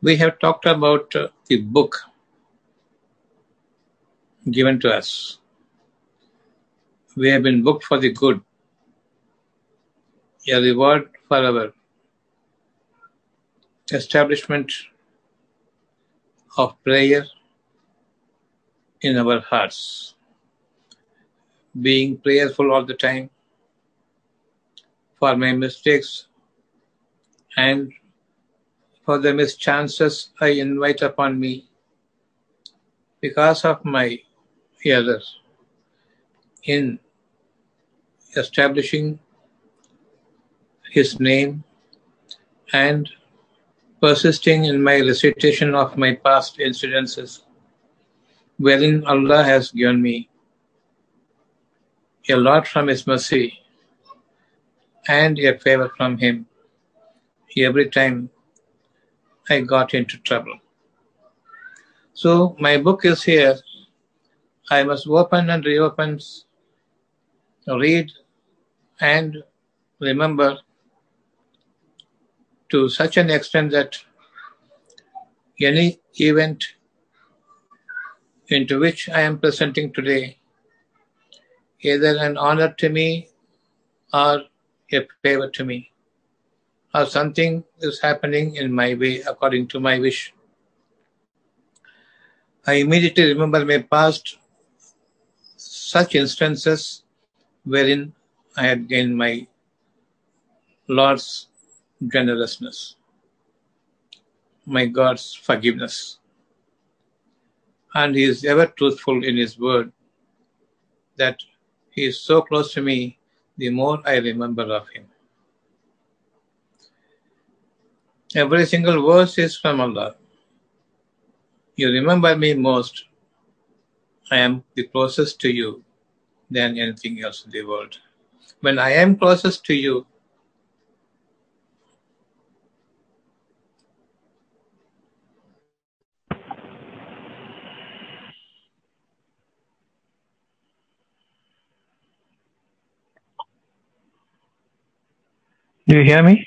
We have talked about uh, the book given to us. We have been booked for the good, a reward for our establishment of prayer in our hearts, being prayerful all the time for my mistakes and for the mischances I invite upon me because of my errors in establishing his name and persisting in my recitation of my past incidences, wherein Allah has given me a lot from His mercy and a favor from Him every time I got into trouble. So, my book is here. I must open and reopen, read and remember to such an extent that any event into which I am presenting today, either an honor to me or a favor to me, or something is happening in my way according to my wish. I immediately remember my past such instances wherein I had gained my Lord's generousness, my God's forgiveness. And He is ever truthful in His word that He is so close to me, the more I remember of Him. Every single verse is from Allah. You remember me most. I am the closest to you than anything else in the world. When I am closest to you, Do you hear me?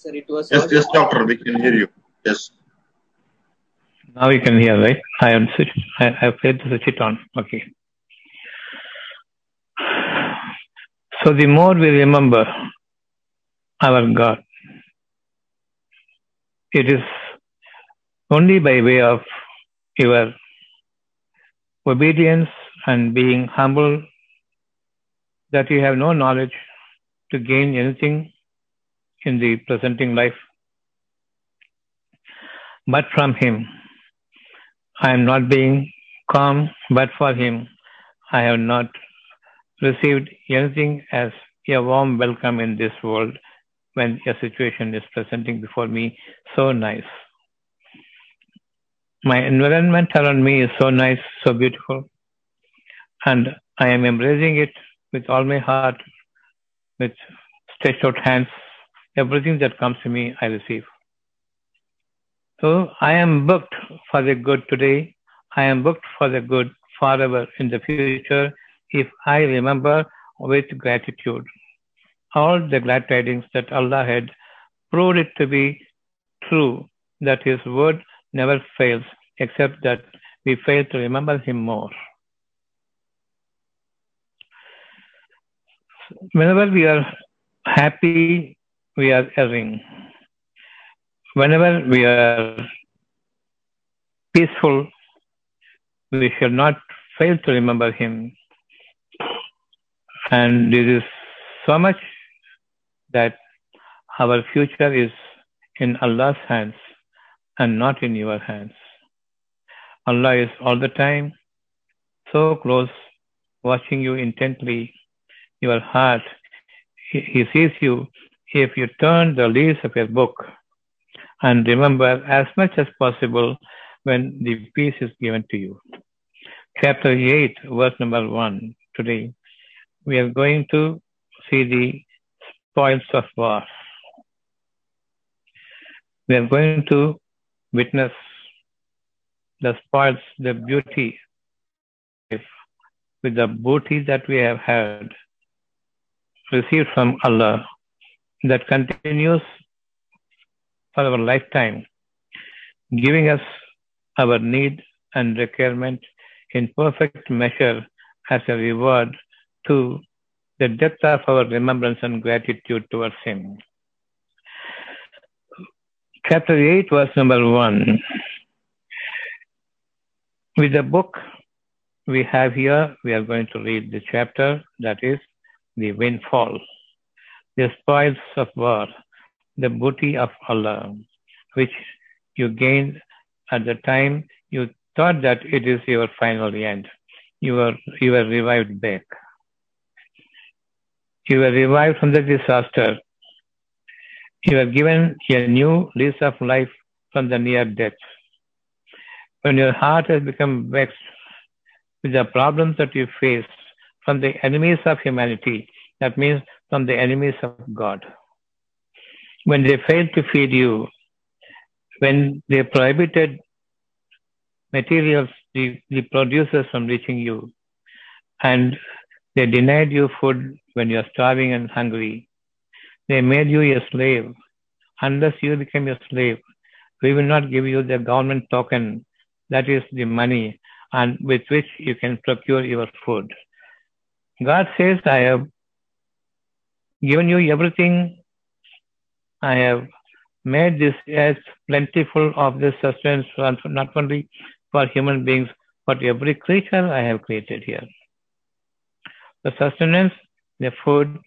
Sir, it was Yes, yes, doctor, we can hear you. Yes. Now you can hear, right? I am switch, I, I failed to switch it on. Okay. So the more we remember our God, it is only by way of your obedience and being humble that you have no knowledge to gain anything in the presenting life but from him. I am not being calm, but for him I have not received anything as a warm welcome in this world when a situation is presenting before me so nice. My environment around me is so nice, so beautiful, and I am embracing it with all my heart, with stretched out hands. Everything that comes to me, I receive. So I am booked for the good today. I am booked for the good forever in the future if I remember with gratitude all the glad tidings that Allah had proved it to be true, that His word never fails, except that we fail to remember Him more. Whenever we are happy, we are erring. Whenever we are peaceful, we shall not fail to remember Him. And this is so much that our future is in Allah's hands and not in your hands. Allah is all the time so close, watching you intently, your heart. He, he sees you if you turn the leaves of your book and remember as much as possible when the peace is given to you. Chapter 8, verse number 1. Today, we are going to see the spoils of war. We are going to witness the spoils, the beauty with the booty that we have had received from Allah that continues for our lifetime, giving us our need and requirement in perfect measure as a reward to the depth of our remembrance and gratitude towards Him. Chapter 8, verse number 1. With the book we have here, we are going to read the chapter that is the windfall, the spoils of war, the booty of Allah, which you gained at the time you thought that it is your final end. You were, you were revived back. You were revived from the disaster. You were given a new lease of life from the near death. When your heart has become vexed with the problems that you face from the enemies of humanity, that means from the enemies of God. When they failed to feed you, when they prohibited materials, the, the producers from reaching you, and they denied you food when you are starving and hungry. They made you a slave. Unless you become a slave, we will not give you the government token, that is the money, and with which you can procure your food. God says, I have given you everything. I have made this as plentiful of this sustenance, not only for human beings, but every creature I have created here. The sustenance, the food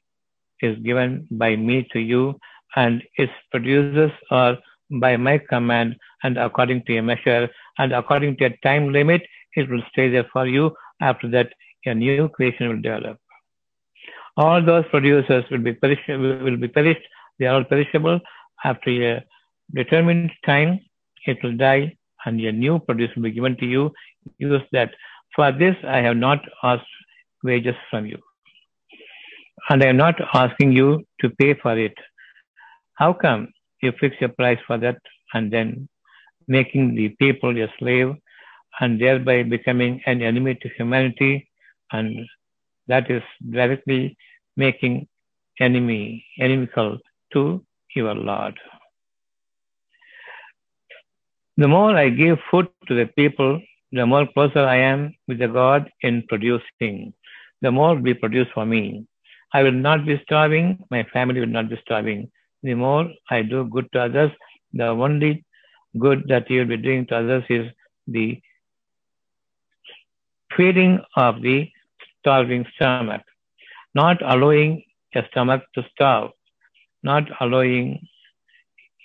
is given by me to you, and its producers are by my command and according to a measure and according to a time limit, it will stay there for you. After that, a new creation will develop. All those producers will be perish, will be perished. They are all perishable. After a determined time, it will die, and a new produce will be given to you. Use that. For this, I have not asked wages from you, and I am not asking you to pay for it. How come you fix a price for that and then making the people a slave and thereby becoming an enemy to humanity and that is directly making enemy inimical to your Lord. The more I give food to the people, the more closer I am with the God in producing. The more will be produced for me. I will not be starving, my family will not be starving. The more I do good to others, the only good that you will be doing to others is the feeding of the starving stomach, not allowing a stomach to starve, not allowing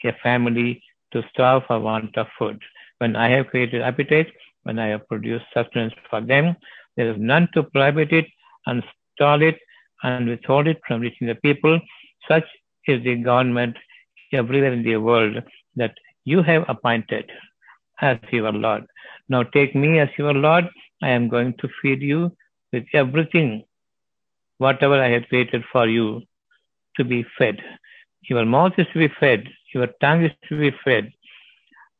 a family to starve for want of food. When I have created appetite, when I have produced sustenance for them, there is none to prohibit it and stall it and withhold it from reaching the people. Such is the government everywhere in the world that you have appointed as your Lord. Now take me as your Lord. I am going to feed you with everything, whatever I have created for you to be fed. Your mouth is to be fed, your tongue is to be fed,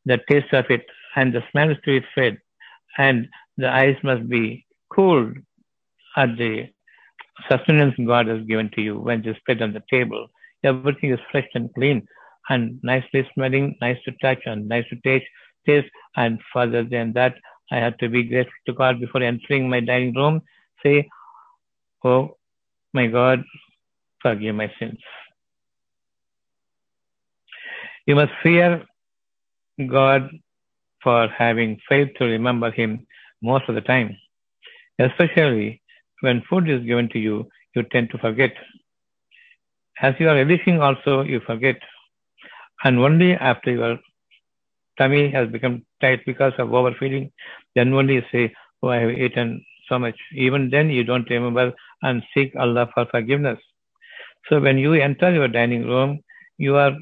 the taste of it and the smell is to be fed, and the eyes must be cooled at the sustenance God has given to you when it's spread on the table. Everything is fresh and clean and nicely smelling, nice to touch and nice to taste. taste. And further than that, I have to be grateful to God before entering my dining room. Say, Oh my God, forgive my sins. You must fear God for having failed to remember Him most of the time. Especially when food is given to you, you tend to forget. As you are relishing also, you forget. And only after your tummy has become tight because of overfeeding, then only you say, Oh, I have eaten so much. Even then, you don't remember and seek Allah for forgiveness. So when you enter your dining room, you are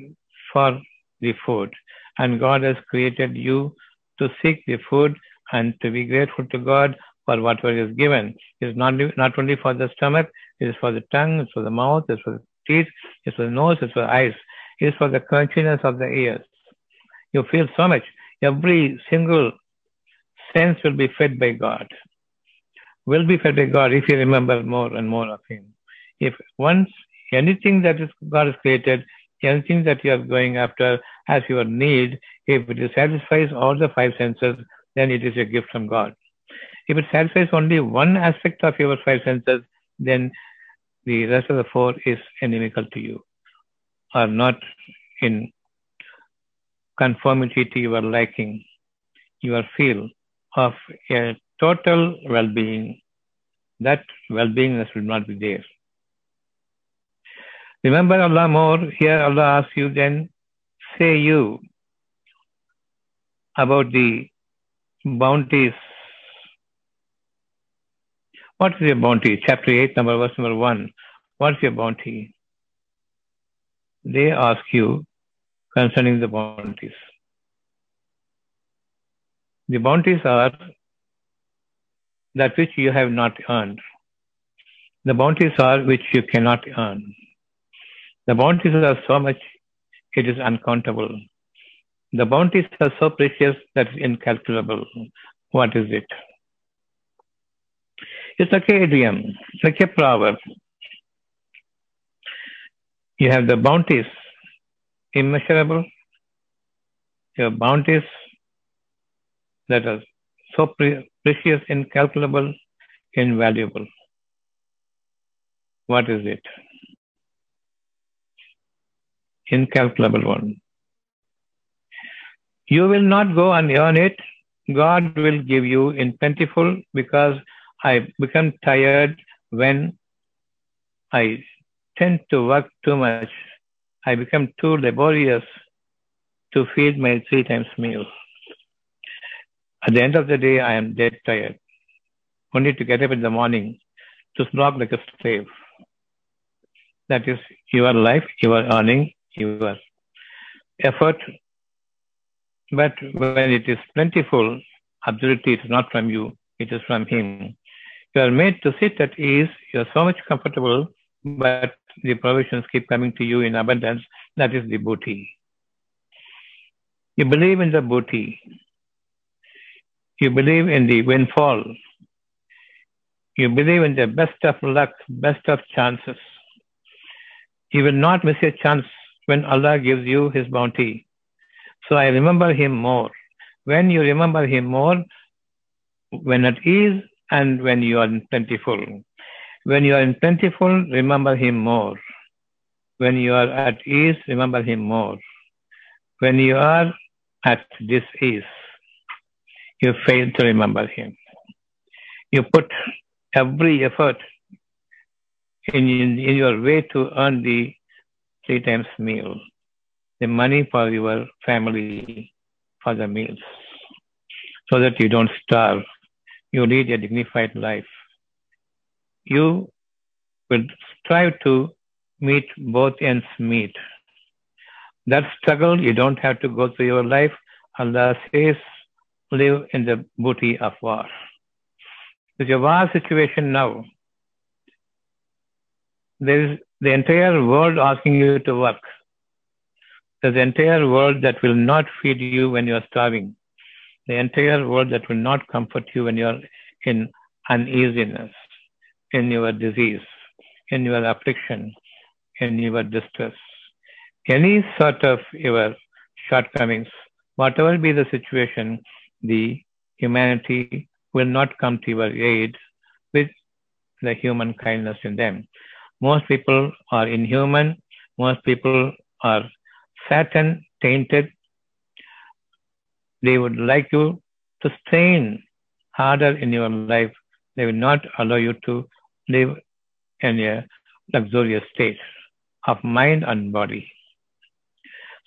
for the food. And God has created you to seek the food and to be grateful to God for whatever is given. It is not, not only for the stomach, it is for the tongue, it's for the mouth, it's for the teeth, it's for the nose, it's for the eyes, it's for the crunchiness of the ears. You feel so much. Every single sense will be fed by God. Will be fed by God if you remember more and more of Him. If once anything that is God has created, anything that you are going after as your need. If it satisfies all the five senses, then it is a gift from God. If it satisfies only one aspect of your five senses, then the rest of the four is inimical to you, or not in conformity to your liking, your feel of a total well-being. That well-beingness will not be there. Remember Allah more. Here Allah asks you then, say you about the bounties. What is your bounty? Chapter 8, number verse number 1. What's your bounty? They ask you concerning the bounties. The bounties are that which you have not earned. The bounties are which you cannot earn. The bounties are so much, it is uncountable. The bounties are so precious that it's incalculable. What is it? It's like a idiom, like a proverb. You have the bounties, immeasurable. Your bounties that are so pre- precious, incalculable, invaluable. What is it? Incalculable one. You will not go and earn it. God will give you in plentiful because I become tired when I tend to work too much. I become too laborious to feed my three times meal. At the end of the day, I am dead tired. Only to get up in the morning to slog like a slave. That is your life, your earning, your effort. But when it is plentiful, absolutely it is not from you, it is from Him. You are made to sit at ease, you are so much comfortable, but the provisions keep coming to you in abundance. That is the booty. You believe in the booty. You believe in the windfall. You believe in the best of luck, best of chances. You will not miss a chance when Allah gives you His bounty. So I remember Him more. When you remember Him more, when at ease and when you are in plentiful. When you are in plentiful, remember Him more. When you are at ease, remember Him more. When you are at dis-ease, you fail to remember Him. You put every effort in, in, in your way to earn the three times meal, the money for your family, for the meals, so that you don't starve. You lead a dignified life. You will strive to meet both ends meet. That struggle, you don't have to go through your life. Allah says, live in the booty of war. It's a war situation now. There is the entire world asking you to work. There's the entire world that will not feed you when you are starving. The entire world that will not comfort you when you are in uneasiness, in your disease, in your affliction, in your distress. Any sort of your shortcomings, whatever be the situation, the humanity will not come to your aid with the human kindness in them. Most people are inhuman. Most people are Satan tainted. They would like you to strain harder in your life. They will not allow you to live in a luxurious state of mind and body.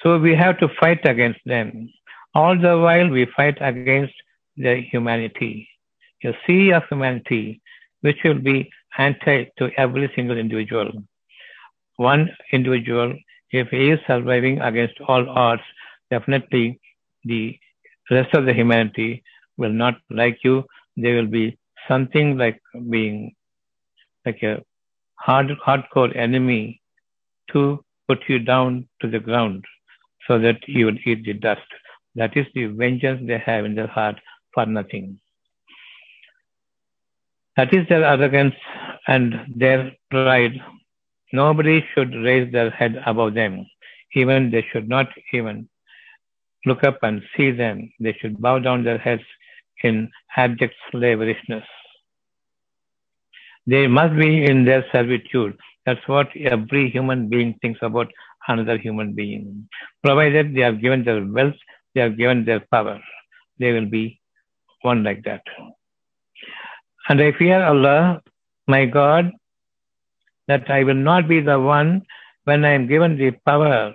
So we have to fight against them. All the while we fight against the humanity, a sea of humanity, which will be anti to every single individual. One individual, if he is surviving against all odds, definitely the rest of the humanity will not like you. They will be something like being like a hard, hardcore enemy to put you down to the ground so that you would eat the dust. That is the vengeance they have in their heart for nothing. That is their arrogance and their pride. Nobody should raise their head above them. Even they should not even look up and see them. They should bow down their heads in abject slaverishness. They must be in their servitude. That's what every human being thinks about another human being. Provided they have given their wealth, they have given their power, they will be one like that. And I fear Allah, my God, that I will not be the one when I am given the power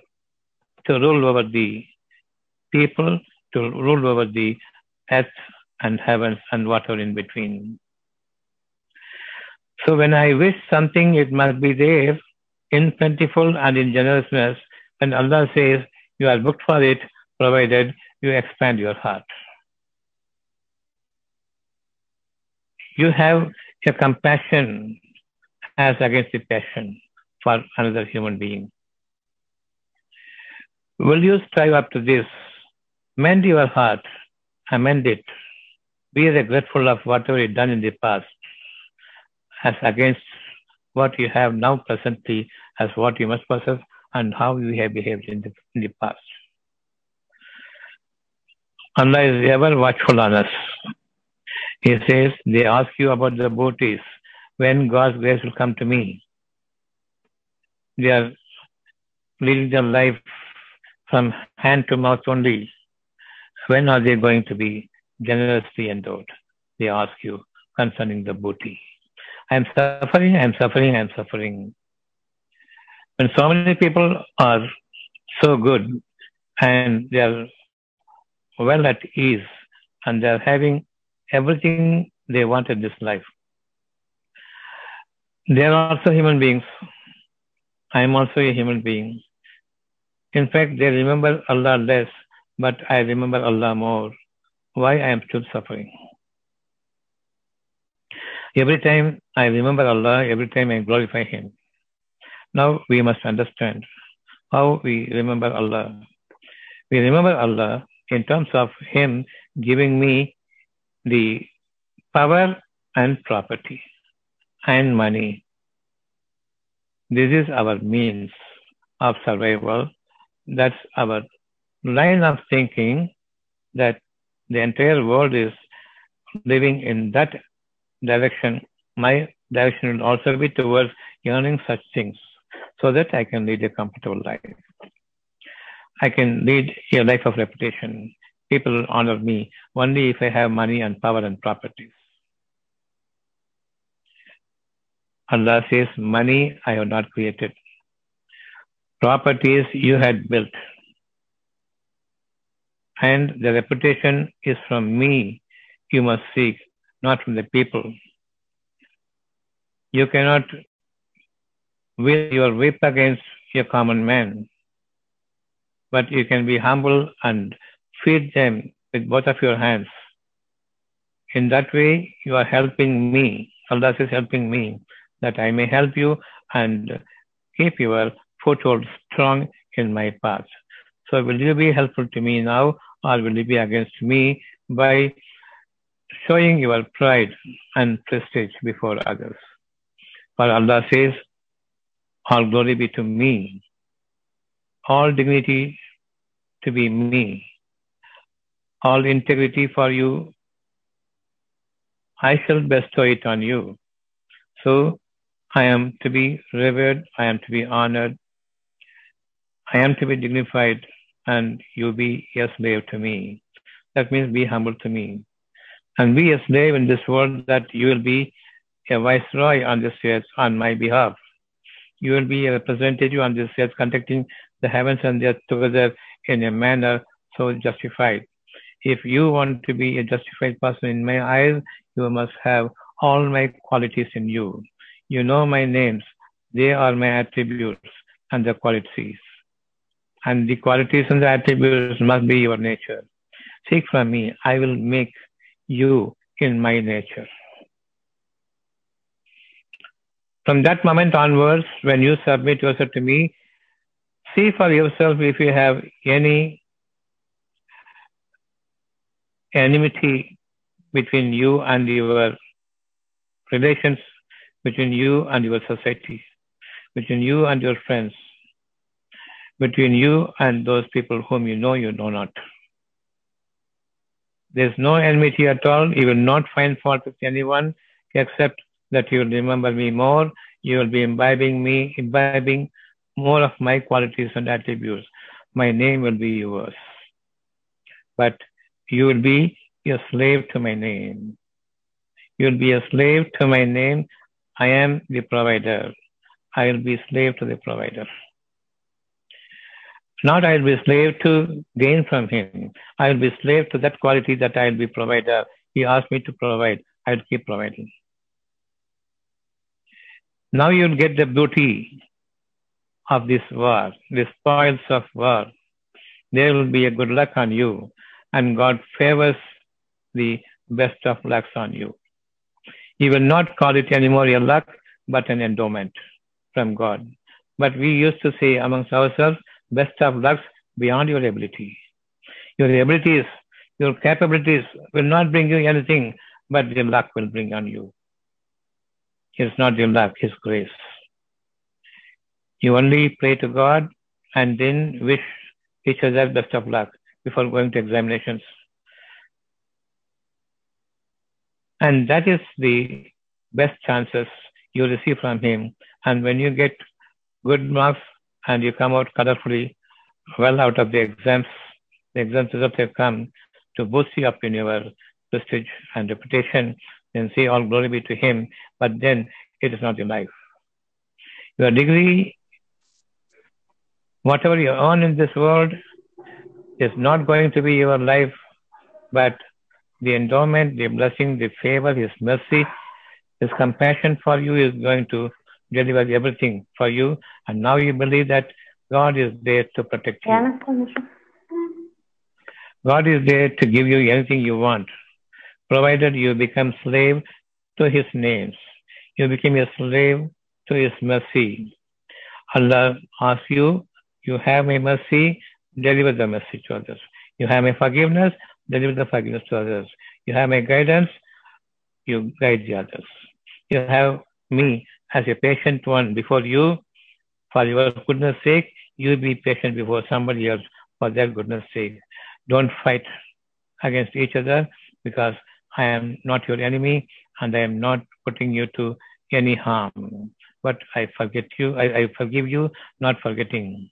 to rule over the people, to rule over the earth and heavens and whatever in between. So when I wish something, it must be there in plentiful and in generousness. When Allah says, you are booked for it, provided you expand your heart. You have a compassion as against the passion for another human being. Will you strive up to this? Mend your heart, amend it. Be regretful of whatever you done in the past as against what you have now presently as what you must possess and how you have behaved in the, in the past. Allah is ever watchful on us. He says, they ask you about the booties, when God's grace will come to me. They are leading their life from hand to mouth only. When are they going to be generously endowed? They ask you concerning the booty. I am suffering, I am suffering, I am suffering. When so many people are so good and they are well at ease and they are having everything they want in this life, they are also human beings. I am also a human being. In fact, they remember Allah less, but I remember Allah more. Why I am still suffering? Every time I remember Allah, every time I glorify Him. Now we must understand how we remember Allah. We remember Allah in terms of Him giving me the power and property and money. This is our means of survival. That's our line of thinking that the entire world is living in that direction. My direction will also be towards earning such things so that I can lead a comfortable life. I can lead a life of reputation. People honor me only if I have money and power and properties. Allah says, Money I have not created. Properties you had built. And the reputation is from me you must seek, not from the people. You cannot wield your whip against a common man, but you can be humble and feed them with both of your hands. In that way, you are helping me. Allah is helping me that I may help you and keep your foothold strong in my path. So will you be helpful to me now or will you be against me by showing your pride and prestige before others? For Allah says, all glory be to me, all dignity to be me, all integrity for you, I shall bestow it on you. So I am to be revered, I am to be honored, I am to be dignified, and you be a slave to me. That means be humble to me. And be a slave in this world that you will be a viceroy on this earth on my behalf. You will be a representative on this earth, conducting the heavens and the earth together in a manner so justified. If you want to be a justified person in my eyes, you must have all my qualities in you. You know my names. They are my attributes and the qualities. And the qualities and the attributes must be your nature. Seek from me. I will make you in my nature. From that moment onwards, when you submit yourself to me, see for yourself if you have any enmity between you and your relations, between you and your society, between you and your friends, between you and those people whom you know you know not. There's no enmity at all. You will not find fault with anyone except that you will remember me more. You will be imbibing me, imbibing more of my qualities and attributes. My name will be yours. But you will be a slave to my name. You will be a slave to my name. I am the provider. I will be slave to the provider. Not I will be slave to gain from him. I will be slave to that quality that I will be provider. He asked me to provide. I will keep providing. Now you'll get the beauty of this war, the spoils of war. There will be a good luck on you, and God favors the best of lucks on you. He will not call it anymore a luck, but an endowment from God. But we used to say amongst ourselves, best of lucks beyond your ability. Your abilities, your capabilities will not bring you anything, but the luck will bring on you. It's not your luck, His grace. You only pray to God and then wish each other best of luck before going to examinations. And that is the best chances you receive from Him. And when you get good marks and you come out colorfully well out of the exams, the exam results have come to boost you up in your prestige and reputation, and say all glory be to Him. But then it is not your life. Your degree, whatever you earn in this world, is not going to be your life, but the endowment, the blessing, the favor, His mercy, His compassion for you is going to deliver everything for you. And now you believe that God is there to protect you. God is there to give you anything you want, provided you become slave to His names. You become a slave to His mercy. Allah asks you, you have a mercy, deliver the mercy to others. You have a forgiveness, deliver the forgiveness to others. You have a guidance, you guide the others. You have me as a patient one before you. For your goodness sake, you be patient before somebody else for their goodness sake. Don't fight against each other because I am not your enemy and I am not putting you to any harm. But I forget you, I, I forgive you, not forgetting.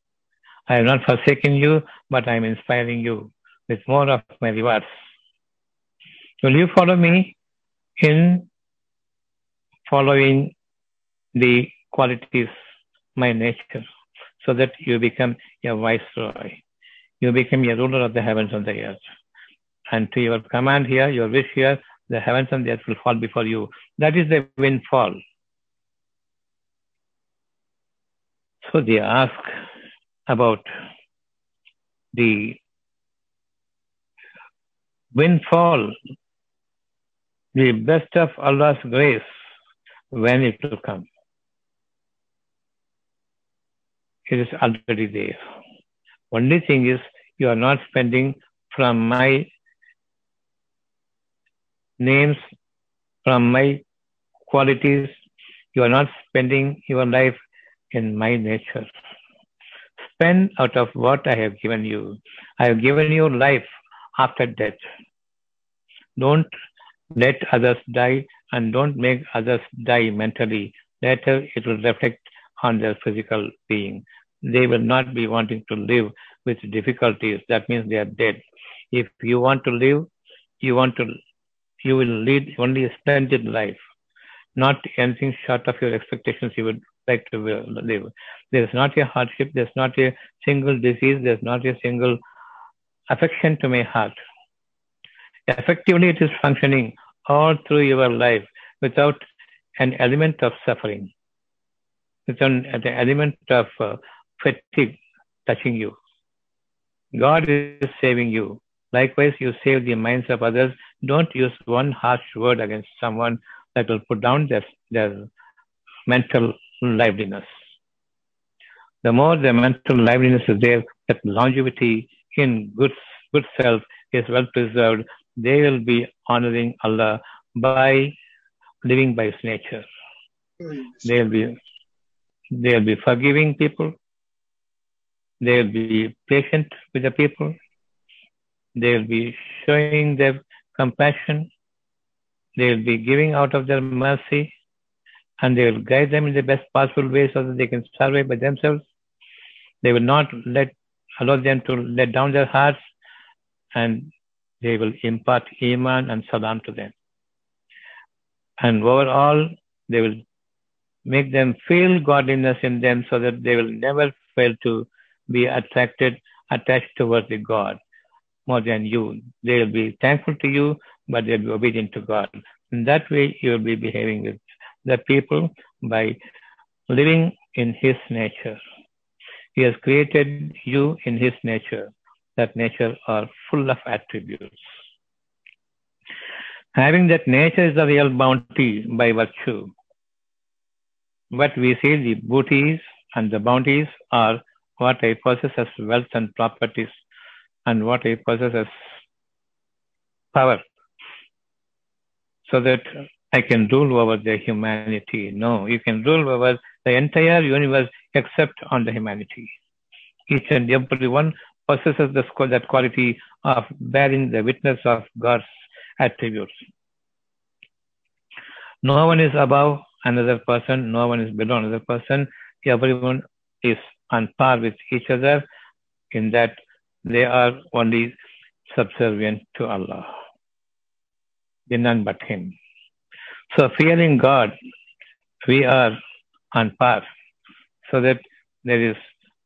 I have not forsaken you, but I am inspiring you with more of my rewards. Will you follow me in following the qualities, my nature, so that you become a viceroy? You become a ruler of the heavens and the earth. And to your command here, your wish here, the heavens and the earth will fall before you. That is the windfall. So they ask about the windfall, the best of Allah's grace, when it will come. It is already there. Only thing is, you are not spending from my names, from my qualities. You are not spending your life in my nature. Spend out of what I have given you. I have given you life after death. Don't let others die and don't make others die mentally. Later, it will reflect on their physical being. They will not be wanting to live with difficulties. That means they are dead. If you want to live, you want to, you will lead only a splendid life, not anything short of your expectations you would like to live. There is not a hardship, there's not a single disease, there's not a single affection to my heart. Effectively, it is functioning all through your life without an element of suffering, without an element of uh, fatigue touching you. God is saving you. Likewise, you save the minds of others. Don't use one harsh word against someone that will put down their, their mental liveliness. The more the mental liveliness is there, that longevity in good, good self is well preserved. They will be honoring Allah by living by His nature. They'll be they'll be forgiving people. They'll be patient with the people. They'll be showing their compassion. They will be giving out of their mercy and they will guide them in the best possible way so that they can survive by themselves. They will not let allow them to let down their hearts and they will impart Iman and Salam to them. And overall, they will make them feel godliness in them so that they will never fail to be attracted, attached towards the God more than you. They will be thankful to you, but they'll be obedient to God. In that way, you will be behaving with the people by living in His nature. He has created you in His nature. That nature are full of attributes. Having that nature is the real bounty by virtue. But we see the booties and the bounties are what I possess as wealth and properties and what I possess as power. So that I can rule over the humanity. No, you can rule over the entire universe except on the humanity. Each and every one possesses the, that quality of bearing the witness of God's attributes. No one is above another person, no one is below another person. Everyone is on par with each other in that they are only subservient to Allah. None but Him. So, fearing God, we are on par so that there is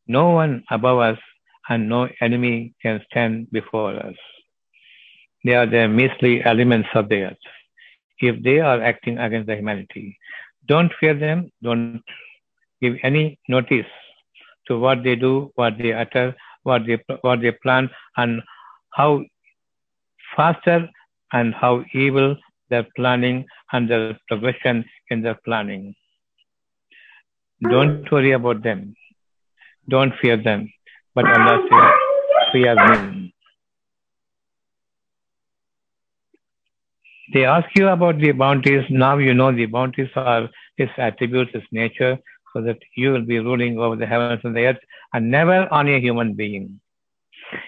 no one above us and no enemy can stand before us. They are the measly elements of the earth. If they are acting against the humanity, don't fear them, don't give any notice to what they do, what they utter, what they, what they plan, and how faster and how evil their planning and their progression in their planning. Don't worry about them. Don't fear them. But Allah says, fear me. They ask you about the bounties. Now you know the bounties are His attributes, His nature, so that you will be ruling over the heavens and the earth and never on a human being.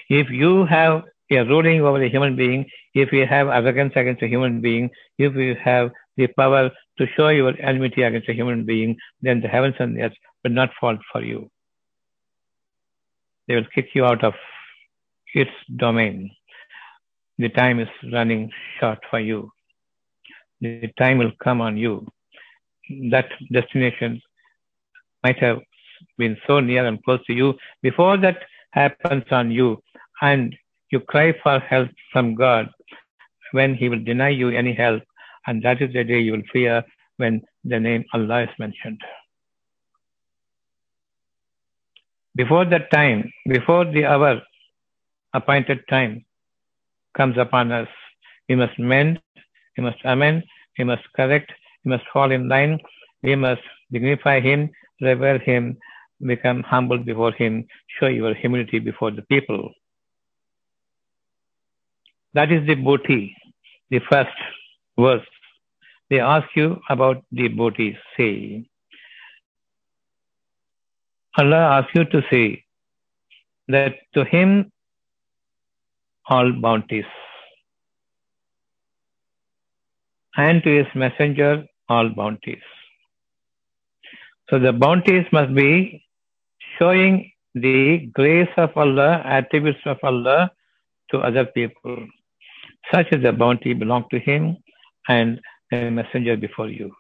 If you have a ruling over a human being, if you have arrogance against a human being, if you have the power to show your enmity against a human being, then the heavens and the earth will not fall for you. They will kick you out of its domain. The time is running short for you. The time will come on you. That destination might have been so near and close to you. Before that happens on you, and you cry for help from God when He will deny you any help, and that is the day you will fear when the name Allah is mentioned. Before that time, before the hour appointed time comes upon us, we must mend, we must amend, we must correct, we must fall in line, we must dignify Him, revere Him, become humble before Him, show your humility before the people. That is the booty, the first verse. They ask you about the booty, say. Allah asks you to say that to Him all bounties, and to His messenger all bounties. So the bounties must be showing the grace of Allah, attributes of Allah to other people. Such as the bounty belong to him and a messenger before you.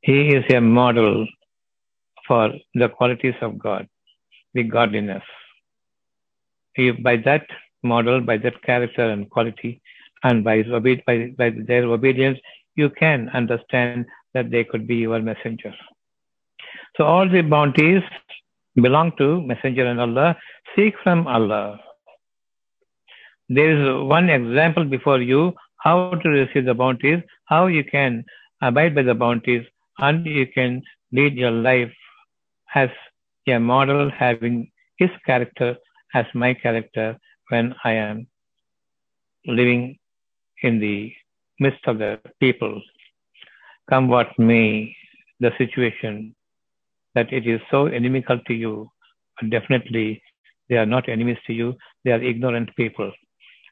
He is a model for the qualities of God, the godliness. By that model, by that character and quality, and by, by, by their obedience, you can understand that they could be your messenger. So all the bounties belong to Messenger and Allah. Seek from Allah. There is one example before you how to receive the bounties, how you can abide by the bounties, and you can lead your life as a model having his character as my character when I am living in the midst of the people. Come what may, the situation that it is so inimical to you, definitely they are not enemies to you, they are ignorant people.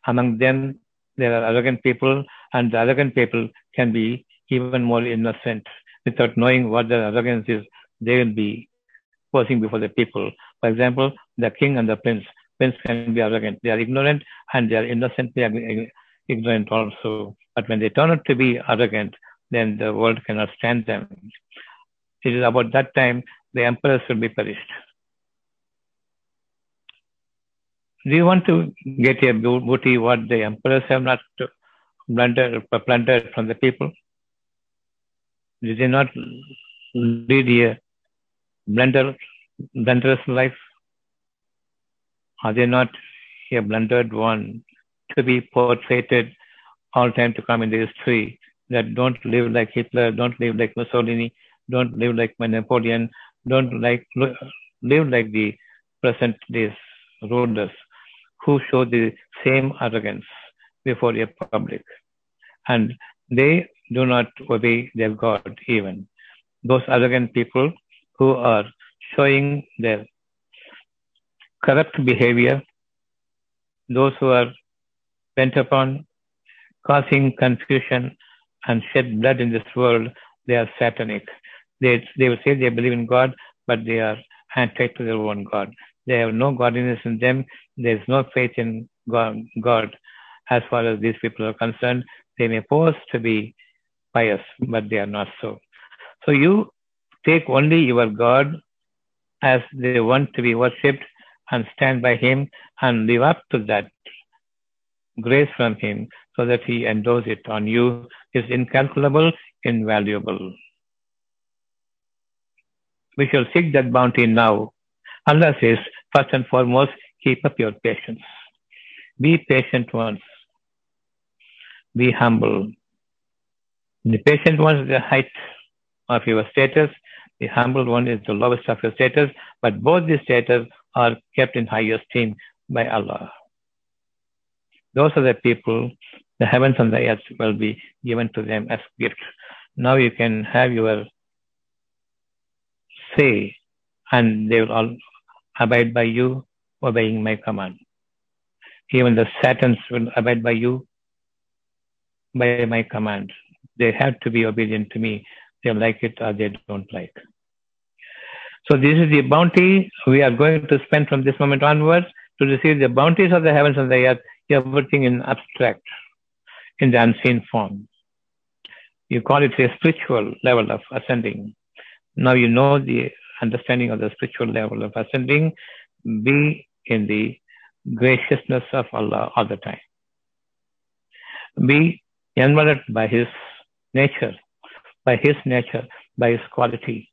Among them, there are arrogant people, and the arrogant people can be even more innocent. Without knowing what their arrogance is, they will be posing before the people. For example, the king and the prince. Prince can be arrogant. They are ignorant and they are innocently ignorant also. But when they turn out to be arrogant, then the world cannot stand them. It is about that time the emperors will be perished. Do you want to get a booty what the emperors have not plundered, plundered from the people? Did they not lead a blunder, blunderous life? Are they not a blundered one to be portrayed all time to come in the history that don't live like Hitler, don't live like Mussolini, don't live like Napoleon, don't like live like the present days rulers who show the same arrogance before a public. And they do not obey their God even. Those arrogant people who are showing their corrupt behavior, those who are bent upon causing confusion and shed blood in this world, they are satanic. They, they will say they believe in God, but they are anti to their own God. They have no godliness in them. There is no faith in God, God as far as these people are concerned. They may pose to be pious, but they are not so. So you take only your God as the one to be worshipped and stand by Him and live up to that grace from Him so that He endows it on you is incalculable, invaluable. We shall seek that bounty now Allah says, first and foremost, keep up your patience. Be patient ones. Be humble. The patient one is the height of your status. The humble one is the lowest of your status. But both these status are kept in high esteem by Allah. Those are the people, the heavens and the earth will be given to them as gifts. Now you can have your say and they will all abide by you, obeying my command. Even the Satans will abide by you, by my command. They have to be obedient to me. They like it or they don't like. So this is the bounty we are going to spend from this moment onwards to receive the bounties of the heavens and the earth, everything in abstract, in the unseen form. You call it a spiritual level of ascending. Now you know the understanding of the spiritual level of ascending, be in the graciousness of Allah all the time. Be enveloped by His nature, by His nature, by His quality,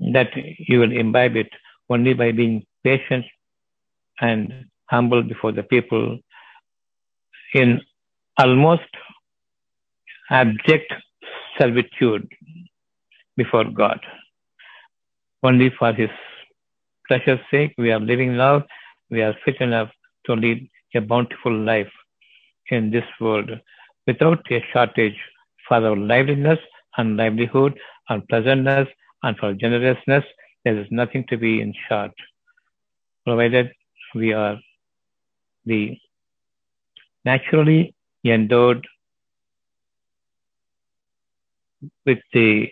that you will imbibe it only by being patient and humble before the people in almost abject servitude before God only for His pleasure's sake. We are living now. We are fit enough to lead a bountiful life in this world without a shortage for our liveliness and livelihood and pleasantness and for generousness. There is nothing to be in short, provided we are the naturally endowed with the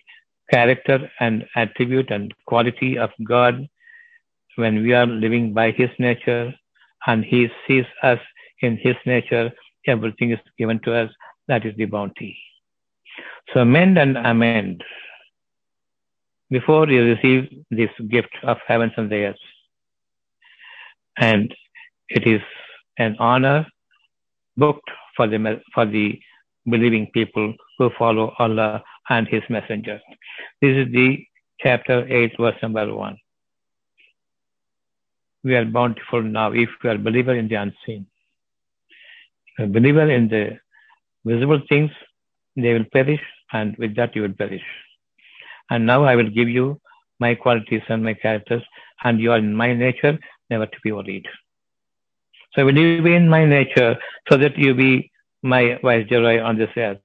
character and attribute and quality of God when we are living by His nature and He sees us in His nature, everything is given to us. That is the bounty. So mend and amend before you receive this gift of heavens and the earth. And it is an honor booked for the, for the believing people who follow Allah and his messenger. This is the chapter 8, verse number 1. We are bountiful now if we are believer in the unseen. A believer in the visible things, they will perish, and with that you will perish. And now I will give you my qualities and my characters, and you are in my nature, never to be worried. So will live in my nature so that you be my viceroy on this earth.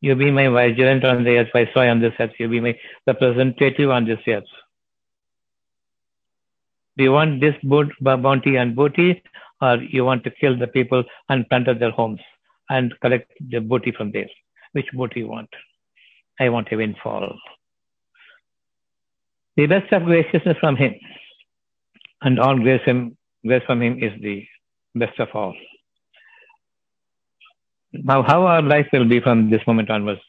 You be my vigilant on the earth, viceroy on this earth. You be my representative on this earth. Do you want this bounty and booty, or you want to kill the people and plunder their homes and collect the booty from there. Which booty you want? I want a windfall. The best of graciousness from him, and all grace from him is the best of all. Now, how our life will be from this moment onwards,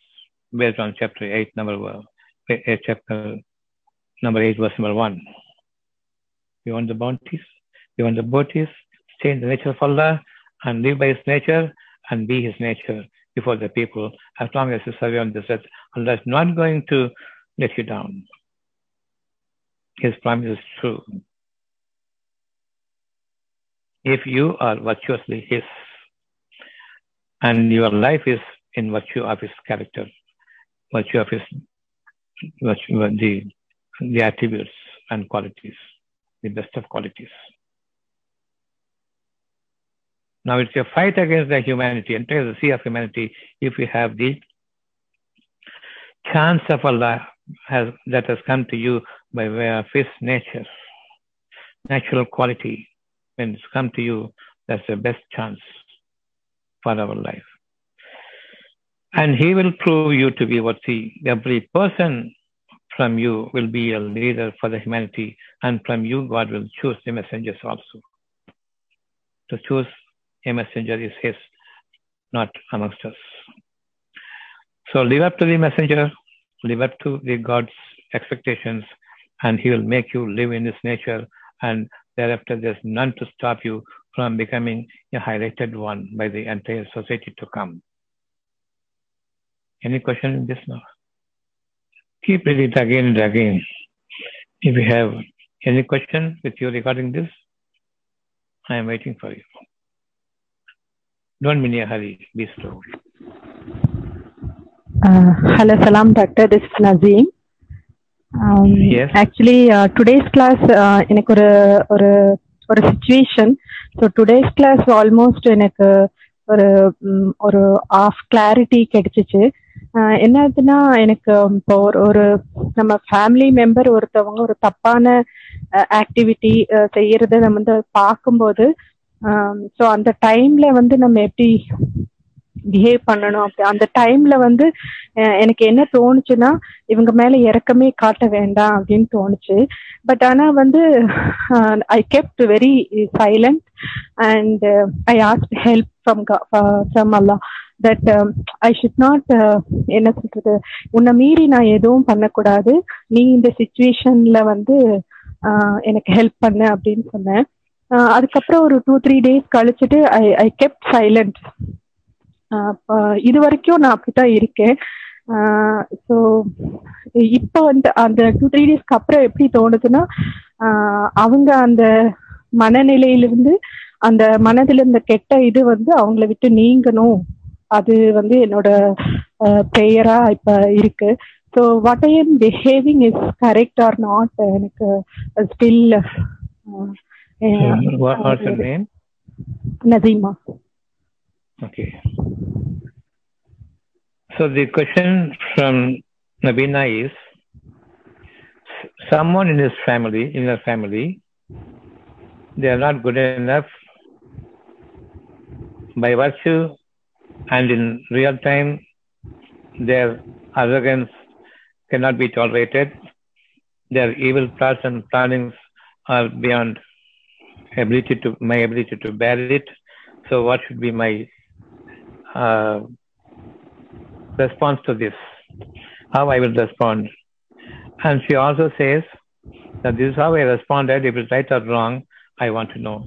based on chapter 8, number uh, 8, chapter number 8, verse number 1. You want the bounties, you want the booties, stay in the nature of Allah and live by His nature and be His nature before the people. As long as you survey on this earth, Allah is not going to let you down. His promise is true. If you are virtuously His, and your life is in virtue of His character, virtue of His virtue, the, the attributes and qualities, the best of qualities. Now it's a fight against the humanity, entire the sea of humanity, if you have the chance of Allah has, that has come to you by way of His nature, natural quality. When it's come to you, that's the best chance for our life. And He will prove you to be worthy. Every person from you will be a leader for the humanity, and from you, God will choose the messengers also. To choose a messenger is His, not amongst us. So live up to the messenger, live up to the God's expectations, and He will make you live in His nature, and thereafter there's none to stop you from becoming a highlighted one by the entire society to come. Any question in this now? Keep reading it again and again. If you have any question with you regarding this, I am waiting for you. Don't be in a hurry. Be slow. Uh, hello, salam, doctor. This is Nazim. Um, Yes. Actually, uh, today's class uh, எனக்கு ஒரு ஒரு ஒரு situation so today's class almost எனக்கு ஒரு ஒரு of clarity கிடைச்சிச்சு. என்னதுன்னா என்ன எனக்கு இப்போ ஒரு ஒரு நம்ம ஃபேமிலி மெம்பர் ஒருத்தவங்க ஒரு தப்பான ஆக்டிவிட்டி செய்யறத நம்ம வந்து பார்க்கும்போது ஸோ அந்த டைம்ல வந்து நம்ம எப்படி பிஹேவ் பண்ணணும் அப்படி. அந்த டைம்ல வந்து அஹ் எனக்கு என்ன தோணுச்சுன்னா இவங்க மேல இறக்கமே காட்ட வேண்டாம் அப்படின்னு தோணுச்சு. பட் ஆனா வந்து I kept very silent and I asked help from from Allah that I should not என்ன சொல்றது உன்னை மீறி நான் எதுவும் பண்ணக்கூடாது. நீ இந்த சுச்சுவேஷன்ல வந்து ஆஹ் எனக்கு ஹெல்ப் பண்ணு அப்படின்னு சொன்னேன். அதுக்கப்புறம் ஒரு டூ த்ரீ டேஸ் கழிச்சுட்டு ஐ ஐ கெப்ட் சைலண்ட் இது வரைக்கும் நான் அப்படித்தான் இருக்கேன். ஸோ இப்போ வந்து அந்த டூ த்ரீ டேஸ்க்கு அப்புறம் எப்படி தோணுதுன்னா அவங்க அந்த மனநிலையிலிருந்து அந்த மனதில் இருந்த கெட்ட இது வந்து அவங்கள விட்டு நீங்கணும். அது வந்து என்னோட ப்ரேயரா இப்ப இருக்கு. So what I am behaving is correct or not எனக்கு still? Nasima. Okay. So the question from Nabina is someone in his family, in her family, they are not good enough by virtue and in real time their arrogance cannot be tolerated. Their evil plots and plannings are beyond ability to my ability to bear it. So what should be my uh, response to this? How I will respond? And she also says that this is how I responded. If it's right or wrong, I want to know.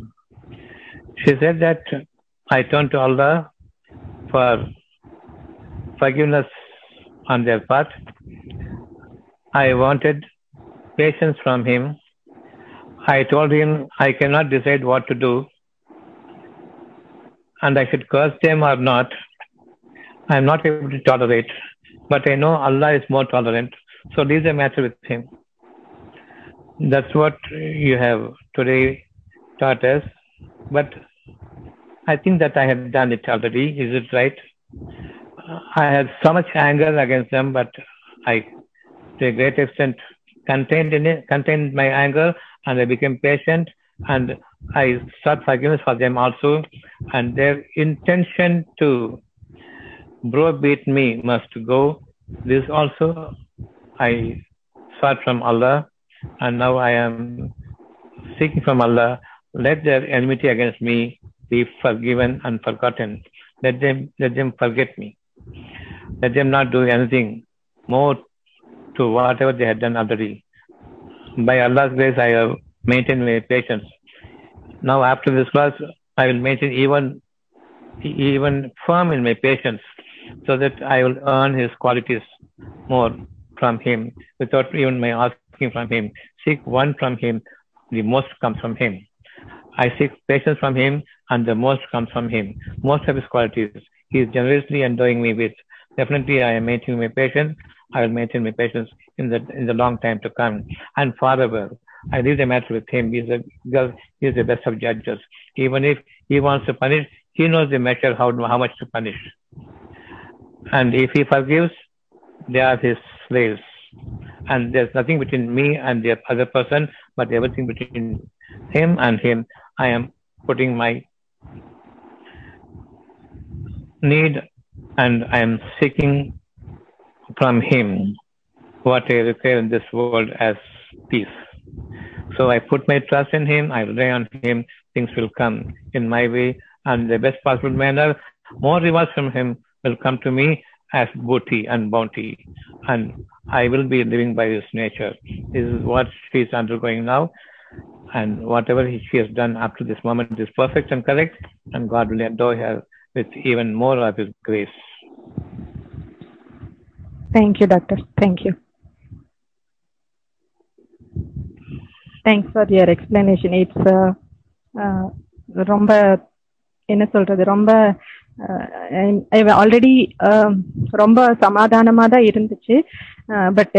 She said that I turned to Allah for forgiveness on their part. I wanted patience from him. I told him I cannot decide what to do and I should curse them or not. I am not able to tolerate, but I know Allah is more tolerant. So leave the matter with Him. That's what you have today taught us. But I think that I have done it already. Is it right? I had so much anger against them, but I, to a great extent, contained in it, contained my anger, and I became patient, and I sought forgiveness for them also, and their intention to browbeat me must go. This also I sought from Allah, and now I am seeking from Allah. Let their enmity against me be forgiven and forgotten. Let them let them forget me. Let them not do anything more to whatever they had done already. By Allah's grace, I have maintained my patience. Now, after this class, I will maintain even even firm in my patience, so that I will earn His qualities more from Him without even my asking from Him. Seek one from Him, the most comes from Him. I seek patience from Him, and the most comes from Him. Most of His qualities He is generously endowing me with. Definitely, I am maintaining my patience. I will maintain my patience in the in the long time to come and forever. I leave the matter with him. He's because he's the best of judges. Even if he wants to punish, he knows the measure how how much to punish. And if he forgives, they are his slaves. And there's nothing between me and the other person, but everything between him and him. I am putting my need and I am seeking from him what I require in this world as peace. So I put my trust in him, I rely on him, things will come in my way and the best possible manner. More rewards from him will come to me as booty and bounty. And I will be living by his nature. This is what she is undergoing now. And whatever she has done up to this moment is perfect and correct. And God will endow her with even more of his grace. Thank you, doctor. Thank you. Thanks for your explanation. It's uh, uh, ரொம்ப என்ன சொல்றது? ரொம்ப already ரொம்ப சமாதானமா தான் இருந்துச்சு. But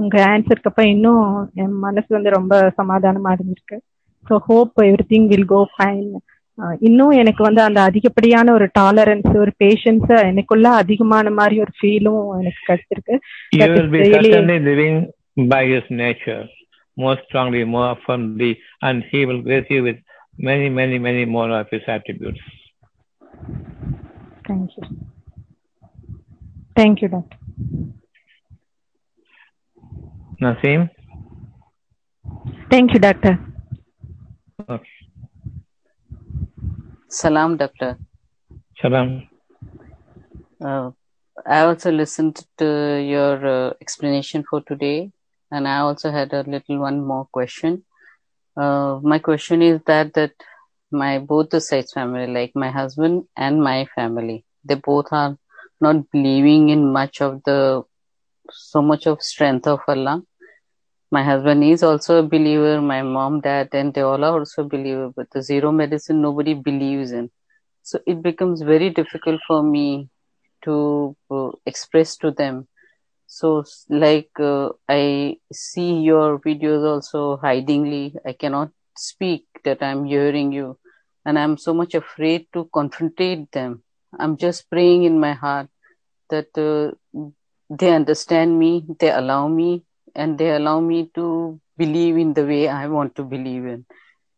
உங்க ஆன்சருக்கு அப்ப இன்னும் என் மனசு வந்து ரொம்ப சமாதானமா இருந்திருக்கு. So hope everything will go fine இன்னும் எனக்கு வந்து அந்த அதிகப்படியான ஒரு டாலரன்ஸ் ஒரு பேஷன்ஸ் எனக்குள்ள அதிகமான மாதிரி ஒரு ஃபீலும் எனக்கு கிடைச்சிருக்கு. You will be certainly living by his nature more strongly, more firmly, and he will grace you with many, many, many more of his attributes. Thank you. Thank you, doctor. Naseem? Thank you, doctor. Okay. Salam, doctor. Salam. Uh, I also listened to your uh, explanation for today, and I also had a little one more question. Uh, my question is that that my both the sides family, like my husband and my family, they both are not believing in much of the so much of strength of Allah. My husband is also a believer. My mom, dad, and they all are also believer. But the zero medicine, nobody believes in. So it becomes very difficult for me to uh, express to them. So, like uh, I see your videos also hidingly. I cannot speak that I'm hearing you, and I'm so much afraid to confrontate them. I'm just praying in my heart that uh, they understand me, they allow me, and they allow me to believe in the way I want to believe in.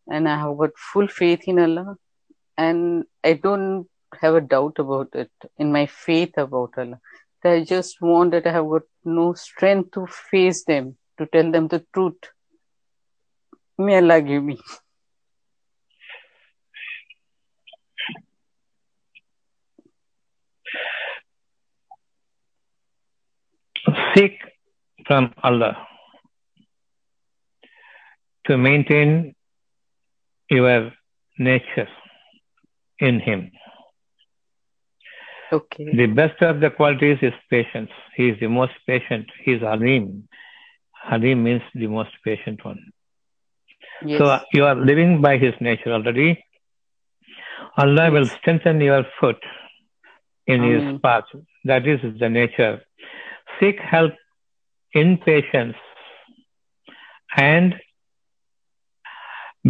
And I have got full faith in Allah, and I don't have a doubt about it in my faith about Allah. I just want that I have got no strength to face them, to tell them the truth. May Allah give me. Seek from Allah to maintain your nature in Him. Okay. The best of the qualities is patience. He is the most patient. He is Halim. Halim means the most patient one. Yes. So you are living by his nature already. Allah will strengthen your foot in his path. That is the nature. Seek help in patience and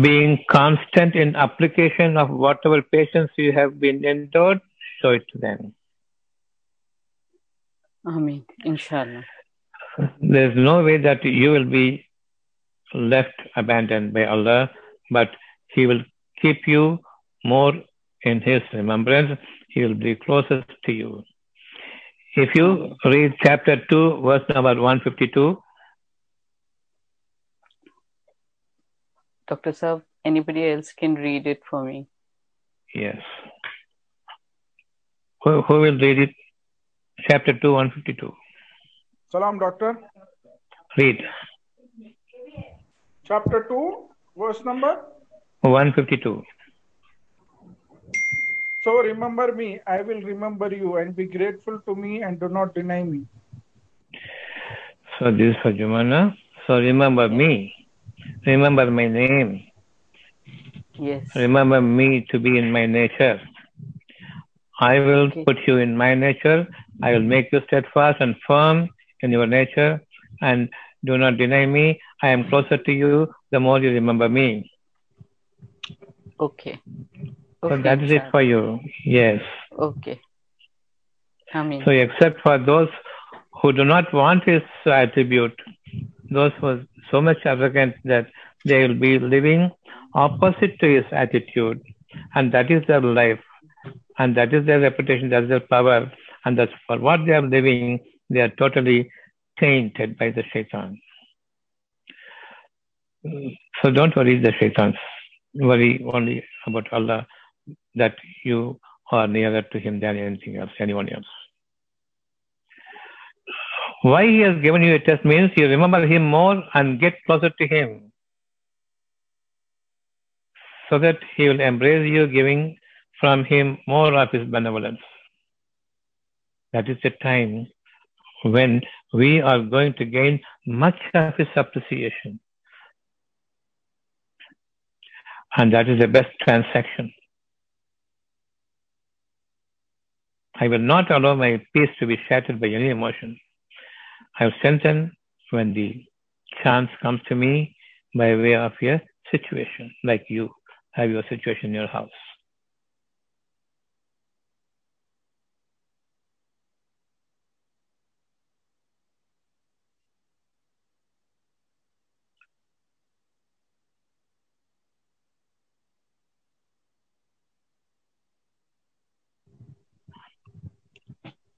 being constant in application of whatever patience you have been endowed, show it to them. Amen. Inshallah. There's no way that you will be left abandoned by Allah. but he will keep you more in his remembrance. He will be closest to you. If you read chapter 2, verse number 152, Dr. Saab, anybody else can read it for me. yes. Who, who will read it? Chapter 2, 152. Salam, doctor. Read. Chapter 2, verse number. 152. So remember me, I will remember you, and be grateful to me, and do not deny me. So this is for Jumana. So remember me. Remember my name. Yes. Remember me to be in my nature. I will Okay. put you in my nature. I will make you steadfast and firm in your nature. And do not deny me. I am closer to you the more you remember me. Okay. So that is it for you. Yes. Okay. I mean, So except for those who do not want his attribute, those who are so much arrogant that they will be living opposite to his attitude, and that is their life, and that is their reputation, that is their power, and that's for what they are living, they are totally tainted by the shaitan. So don't worry the shaitans. Worry only about Allah that you are nearer to him than anything else, anyone else. Why he has given you a test means you remember him more and get closer to him. So that he will embrace you, giving from him more of his benevolence. That is the time when we are going to gain much of his appreciation. And that is the best transaction. I will not allow my peace to be shattered by any emotion. I will strengthen when the chance comes to me by way of a situation, like you have your situation in your house.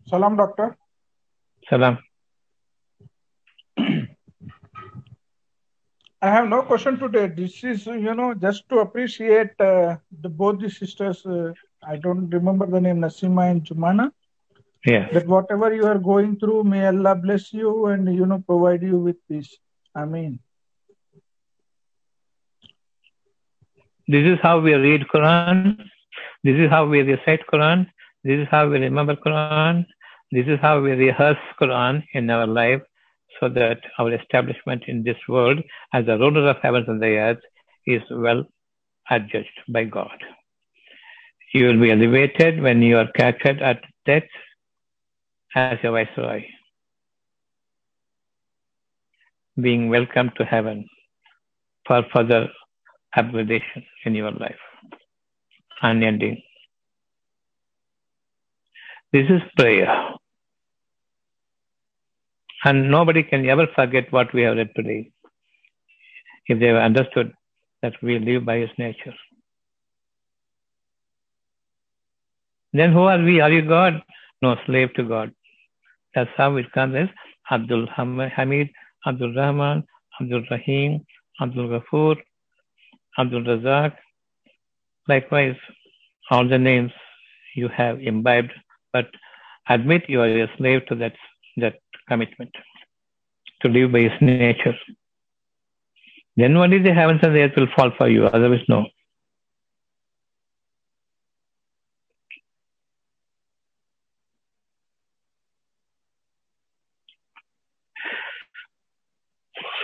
Salam, doctor. Salam. I have no question today. This is, you know, just to appreciate uh, the both the sisters. Uh, I don't remember the name, Nasima and Jumana. Yes. That whatever you are going through, may Allah bless you and you know provide you with peace. Amen. This is how we read Quran. This is how we recite Quran. This is how we remember Quran. This is how we rehearse Quran in our life so that our establishment in this world as the ruler of heavens and the earth is well adjudged by God. You will be elevated when you are captured at death as a viceroy, being welcomed to heaven for further upgradation in your life. Unending. This is prayer. And nobody can ever forget what we have read today if they have understood that we live by His nature. Then who are we? Are you God? No, slave to God. That's how it comes as Abdul Hamid, Abdul Rahman, Abdul Rahim, Abdul Ghafoor, Abdul Razak. Likewise, all the names you have imbibed, but admit you are a slave to that, that commitment to live by his nature. Then only the heavens and the earth will fall for you, otherwise, no.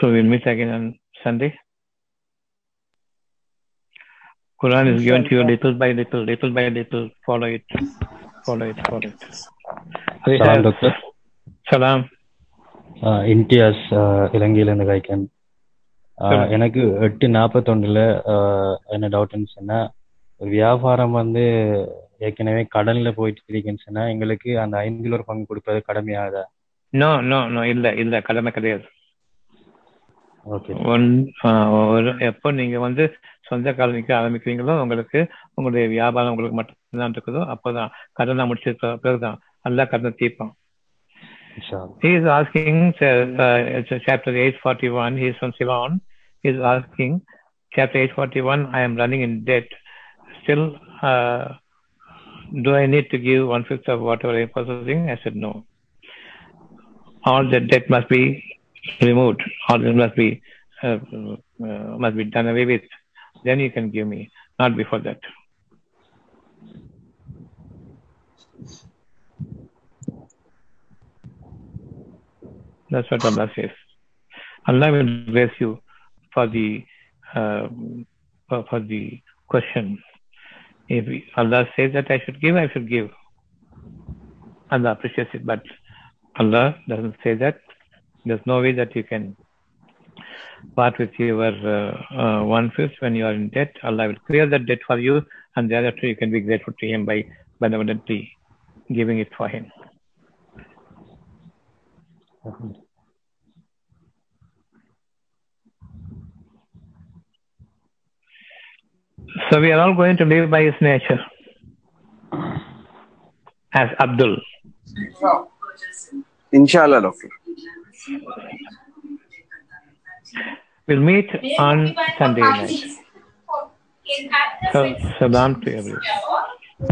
So we'll meet again on Sunday. Quran is given to you little by little, little by little. Follow it, follow it, follow it. We Salam, doctor. ஆஹ் இம்தியாஸ் இலங்கையிலேருந்து காய்க்கன். எனக்கு எட்டு நாற்பத்தொன்னுல என்ன டவுட்னு சொன்னா ஒரு வியாபாரம் வந்து ஏற்கனவே கடல்ல போயிட்டு இருக்குன்னு சொன்னா எங்களுக்கு அந்த ஐந்தில் ஒரு பங்கு கொடுப்பது கடமையாகுதா நோ நோ நோ இல்ல இல்ல கடமை கிடையாது. ஓகே ஒன் எப்போ நீங்க வந்து சொந்த காலம் நிக்க ஆரம்பிக்கிறீங்களோ உங்களுக்கு உங்களுடைய வியாபாரம் உங்களுக்கு மட்டும்தான் இருக்குதோ. அப்போதான் கடனை முடிச்ச பிறகுதான் நல்லா கடனை தீர்ப்பான். He is asking, uh, uh, chapter 841, he is from Ceylon. He is asking, chapter 841, I am running in debt. Still, uh, do I need to give one fifth of whatever I am possessing? I said, no. All the debt must be removed. All it must be, uh, uh, must be done away with. Then you can give me, not before that. That's what Allah says. Allah will bless you for the for, for the question. If Allah says that I should give, I should give. Allah appreciates it, but Allah doesn't say that. There's no way that you can part with your uh, uh, one fifth when you are in debt. Allah will clear that debt for you, and thereafter you can be grateful to Him by benevolently giving it for Him. So we are all going to live by his nature. As Abdul. Inshallah, doctor. We'll meet on Sunday night. So, salam to everyone.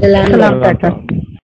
Salam, Doctor.